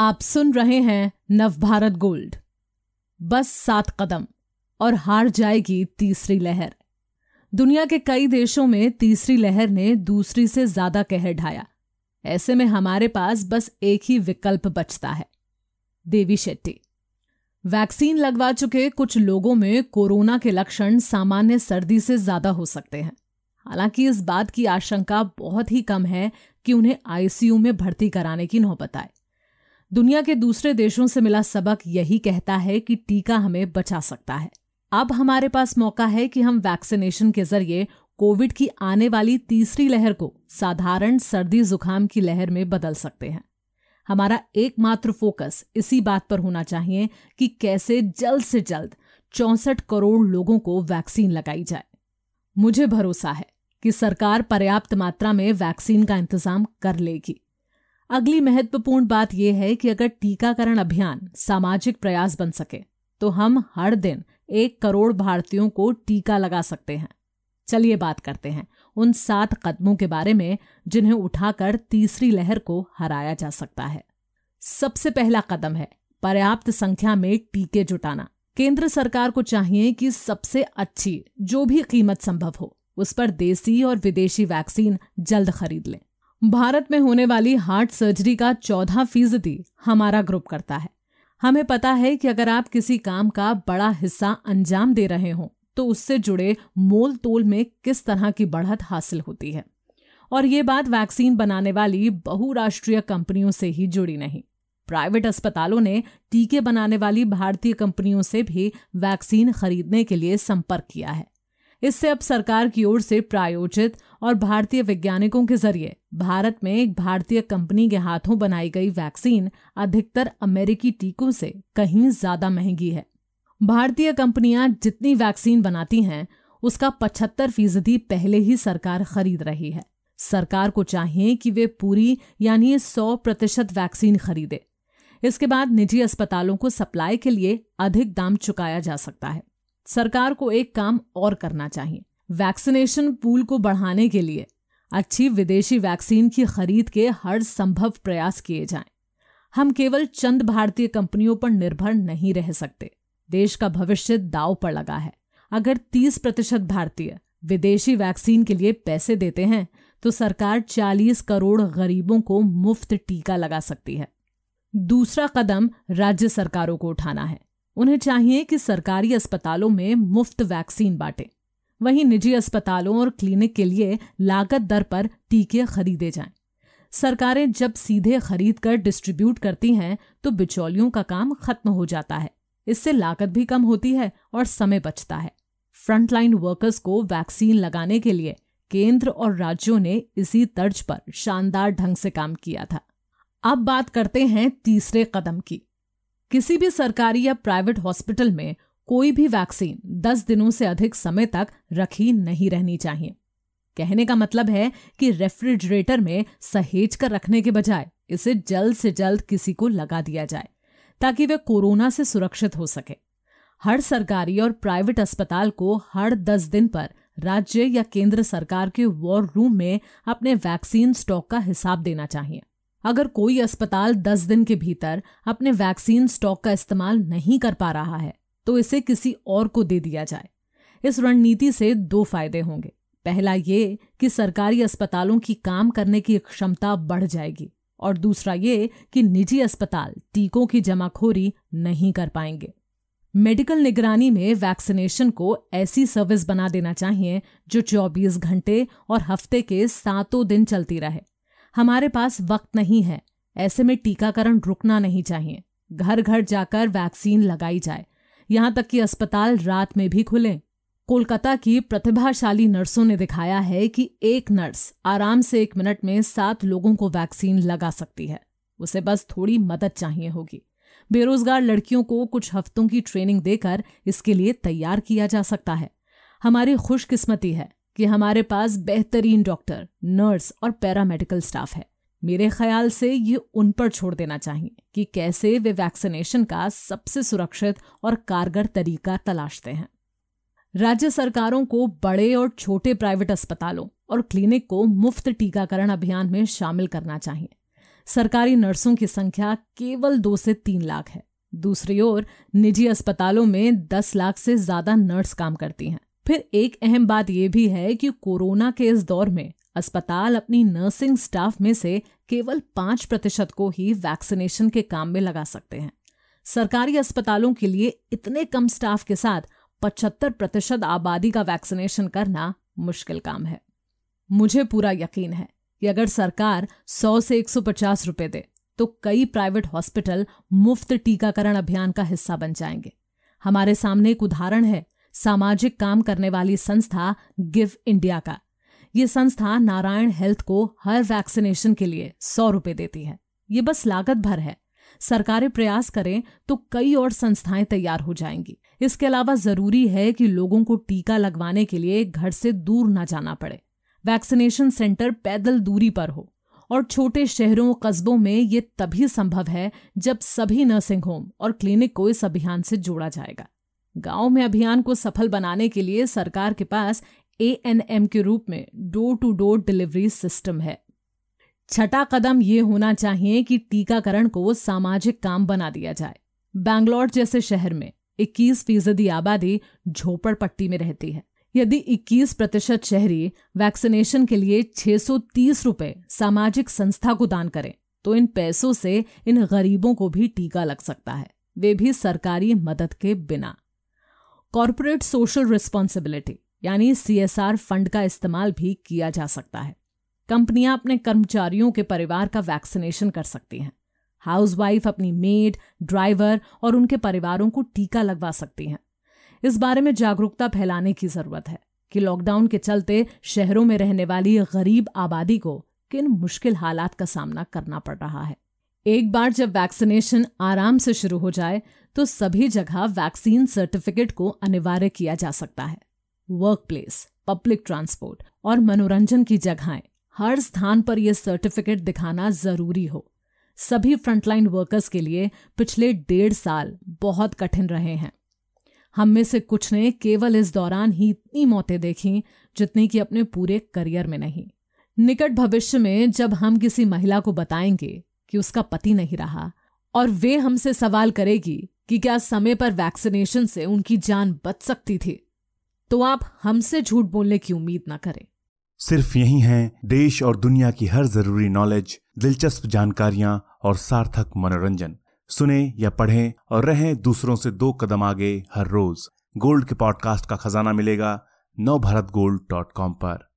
आप सुन रहे हैं नवभारत गोल्ड। बस सात कदम और हार जाएगी तीसरी लहर। दुनिया के कई देशों में तीसरी लहर ने दूसरी से ज़्यादा कहर ढाया। ऐसे में हमारे पास बस एक ही विकल्प बचता है। देवी शेट्टी। वैक्सीन लगवा चुके कुछ लोगों में कोरोना के लक्षण सामान्य सर्दी से ज़्यादा हो सकते हैं। हालाँकि इस बात की आशंका बहुत ही कम है कि उन्हें आईसीयू में भर्ती कराने की नौबत आए। दुनिया के दूसरे देशों से मिला सबक यही कहता है कि टीका हमें बचा सकता है। अब हमारे पास मौका है कि हम वैक्सीनेशन के ज़रिए कोविड की आने वाली तीसरी लहर को साधारण सर्दी जुकाम की लहर में बदल सकते हैं। हमारा एकमात्र फोकस इसी बात पर होना चाहिए कि कैसे जल्द से जल्द चौसठ करोड़ लोगों को वैक्सीन लगाई जाए। मुझे भरोसा है कि सरकार पर्याप्त मात्रा में वैक्सीन का इंतज़ाम कर लेगी। अगली महत्वपूर्ण बात यह है कि अगर टीकाकरण अभियान सामाजिक प्रयास बन सके तो हम हर दिन एक करोड़ भारतीयों को टीका लगा सकते हैं। चलिए बात करते हैं उन सात कदमों के बारे में जिन्हें उठाकर तीसरी लहर को हराया जा सकता है। सबसे पहला कदम है पर्याप्त संख्या में टीके जुटाना। केंद्र सरकार को चाहिए कि सबसे अच्छी जो भी कीमत संभव हो, उस पर देसी और विदेशी वैक्सीन जल्द खरीद लें। भारत में होने वाली हार्ट सर्जरी का चौदह फ़ीसदी हमारा ग्रुप करता है। हमें पता है कि अगर आप किसी काम का बड़ा हिस्सा अंजाम दे रहे हो तो उससे जुड़े मोल तोल में किस तरह की बढ़त हासिल होती है? और ये बात वैक्सीन बनाने वाली बहुराष्ट्रीय कंपनियों से ही जुड़ी नहीं। प्राइवेट अस्पतालों ने टीके बनाने वाली भारतीय कंपनियों से भी वैक्सीन खरीदने के लिए संपर्क किया है। इससे अब सरकार की ओर से प्रायोजित और भारतीय वैज्ञानिकों के ज़रिए भारत में एक भारतीय कंपनी के हाथों बनाई गई वैक्सीन अधिकतर अमेरिकी टीकों से कहीं ज़्यादा महँगी है। भारतीय कंपनियाँ जितनी वैक्सीन बनाती हैं, उसका पचहत्तर फ़ीसदी पहले ही सरकार खरीद रही है। सरकार को चाहिए कि वे पूरी यानी सौ प्रतिशत वैक्सीन खरीदे। इसके बाद निजी अस्पतालों को सप्लाई के लिए अधिक दाम चुकाया जा सकता है। सरकार को एक काम और करना चाहिए। वैक्सीनेशन पूल को बढ़ाने के लिए अच्छी विदेशी वैक्सीन की खरीद के हर संभव प्रयास किए जाएँ। हम केवल चंद भारतीय कंपनियों पर निर्भर नहीं रह सकते। देश का भविष्य दाव पर लगा है। अगर 30 प्रतिशत भारतीय विदेशी वैक्सीन के लिए पैसे देते हैं तो सरकार 40 करोड़ गरीबों को मुफ़्त टीका लगा सकती है। दूसरा कदम राज्य सरकारों को उठाना है। उन्हें चाहिए कि सरकारी अस्पतालों में मुफ़्त वैक्सीन बांटे। वहीं निजी अस्पतालों और क्लिनिक के लिए लागत दर पर टीके खरीदे जाएँ। सरकारें जब सीधे खरीद कर डिस्ट्रीब्यूट करती हैं तो बिचौलियों का काम खत्म हो जाता है। इससे लागत भी कम होती है और समय बचता है। फ्रंटलाइन वर्कर्स को वैक्सीन लगाने के लिए केंद्र और राज्यों ने इसी तर्ज पर शानदार ढंग से काम किया था। अब बात करते हैं तीसरे कदम की। किसी भी सरकारी या प्राइवेट हॉस्पिटल में कोई भी वैक्सीन 10 दिनों से अधिक समय तक रखी नहीं रहनी चाहिए। कहने का मतलब है कि रेफ्रिजरेटर में सहेज कर रखने के बजाय इसे जल्द से जल्द किसी को लगा दिया जाए, ताकि वे कोरोना से सुरक्षित हो सके। हर सरकारी और प्राइवेट अस्पताल को हर दस दिन पर राज्य या केंद्र सरकार के वॉर रूम में अपने वैक्सीन स्टॉक का हिसाब देना चाहिए। अगर कोई अस्पताल 10 दिन के भीतर अपने वैक्सीन स्टॉक का इस्तेमाल नहीं कर पा रहा है तो इसे किसी और को दे दिया जाए। इस रणनीति से दो फ़ायदे होंगे। पहला ये कि सरकारी अस्पतालों की काम करने की क्षमता बढ़ जाएगी और दूसरा ये कि निजी अस्पताल टीकों की जमाखोरी नहीं कर पाएँगे। मेडिकल निगरानी में वैक्सीनेशन को ऐसी सर्विस बना देना चाहिए जो 24 घंटे और हफ़्ते के सातों दिन चलती रहे। हमारे पास वक्त नहीं है। ऐसे में टीकाकरण रुकना नहीं चाहिए। घर घर जाकर वैक्सीन लगाई जाए। यहाँ तक कि अस्पताल रात में भी खुले। कोलकाता की प्रतिभाशाली नर्सों ने दिखाया है कि एक नर्स आराम से एक मिनट में सात लोगों को वैक्सीन लगा सकती है। उसे बस थोड़ी मदद चाहिए होगी। बेरोजगार लड़कियों को कुछ हफ्तों की ट्रेनिंग देकर इसके लिए तैयार किया जा सकता है। हमारी खुशकिस्मती है। कि हमारे पास बेहतरीन डॉक्टर, नर्स और पैरामेडिकल स्टाफ है। मेरे ख्याल से ये उन पर छोड़ देना चाहिए कि कैसे वे वैक्सीनेशन का सबसे सुरक्षित और कारगर तरीका तलाशते हैं। राज्य सरकारों को बड़े और छोटे प्राइवेट अस्पतालों और क्लिनिक को मुफ़्त टीकाकरण अभियान में शामिल करना चाहिए। सरकारी नर्सों की संख्या केवल दो से तीन लाख है। दूसरी ओर, निजी अस्पतालों में दस लाख से ज़्यादा नर्स काम करती हैं। फिर एक अहम बात यह भी है कि कोरोना के इस दौर में अस्पताल अपनी नर्सिंग स्टाफ में से केवल पाँच प्रतिशत को ही वैक्सीनेशन के काम में लगा सकते हैं। सरकारी अस्पतालों के लिए इतने कम स्टाफ के साथ पचहत्तर प्रतिशत आबादी का वैक्सीनेशन करना मुश्किल काम है। मुझे पूरा यकीन है कि अगर सरकार 100 से 150 रुपए दे तो कई प्राइवेट हॉस्पिटल मुफ़्त टीकाकरण अभियान का हिस्सा बन जाएँगे। हमारे सामने एक उदाहरण है सामाजिक काम करने वाली संस्था गिव इंडिया का। ये संस्था नारायण हेल्थ को हर वैक्सीनेशन के लिए सौ रुपए देती है। ये बस लागत भर है। सरकारें प्रयास करें तो कई और संस्थाएँ तैयार हो जाएँगी। इसके अलावा ज़रूरी है कि लोगों को टीका लगवाने के लिए घर से दूर ना जाना पड़े। वैक्सीनेशन सेंटर पैदल दूरी पर हो और छोटे शहरों, कस्बों में ये तभी संभव है जब सभी नर्सिंग होम और क्लिनिक को इस अभियान से जोड़ा जाएगा। गाँव में अभियान को सफल बनाने के लिए सरकार के पास एएनएम के रूप में door to door delivery system है। छठा कदम ये होना चाहिए कि टीकाकरण को सामाजिक काम बना दिया जाए। बैंगलोर जैसे शहर में 21 फ़ीसदी आबादी झोपड़पट्टी में रहती है। यदि 21 प्रतिशत शहरी वैक्सीनेशन के लिए 630 रुपए सामाजिक संस्था को दान करें तो इन पैसों से इन गरीबों को भी टीका लग सकता है। वे भी सरकारी मदद के बिना। कॉरपोरेट सोशल रिस्पॉन्सिबिलिटी, यानी सीएसआर फंड का इस्तेमाल भी किया जा सकता है। कंपनियाँ अपने कर्मचारियों के परिवार का वैक्सीनेशन कर सकती हैं। हाउसवाइफ अपनी मेड, ड्राइवर और उनके परिवारों को टीका लगवा सकती हैं। इस बारे में जागरूकता फैलाने की ज़रूरत है कि लॉकडाउन के चलते शहरों में रहने वाली गरीब आबादी को किन मुश्किल हालात का सामना करना पड़ रहा है। एक बार जब वैक्सीनेशन आराम से शुरू हो जाए तो सभी जगह वैक्सीन सर्टिफिकेट को अनिवार्य किया जा सकता है। वर्क प्लेस पब्लिक ट्रांसपोर्ट और मनोरंजन की जगहें, हर स्थान पर यह सर्टिफिकेट दिखाना ज़रूरी हो। सभी फ्रंटलाइन वर्कर्स के लिए पिछले डेढ़ साल बहुत कठिन रहे हैं। हम में से कुछ ने केवल इस दौरान ही इतनी मौतें देखी, जितनी कि अपने पूरे करियर में नहीं। निकट भविष्य में जब हम किसी महिला को बताएँगे कि उसका पति नहीं रहा। और वे हमसे सवाल करेगी कि क्या समय पर वैक्सीनेशन से उनकी जान बच सकती थी। तो आप हमसे झूठ बोलने की उम्मीद ना करें। सिर्फ़ यही है, देश और दुनिया की हर ज़रूरी नॉलेज दिलचस्प जानकारियाँ और सार्थक मनोरंजन। सुने या पढ़ें और रहें दूसरों से दो कदम आगे हर रोज। गोल्ड के पॉडकास्ट का खजाना मिलेगा नव भारत गोल्ड डॉट कॉम पर।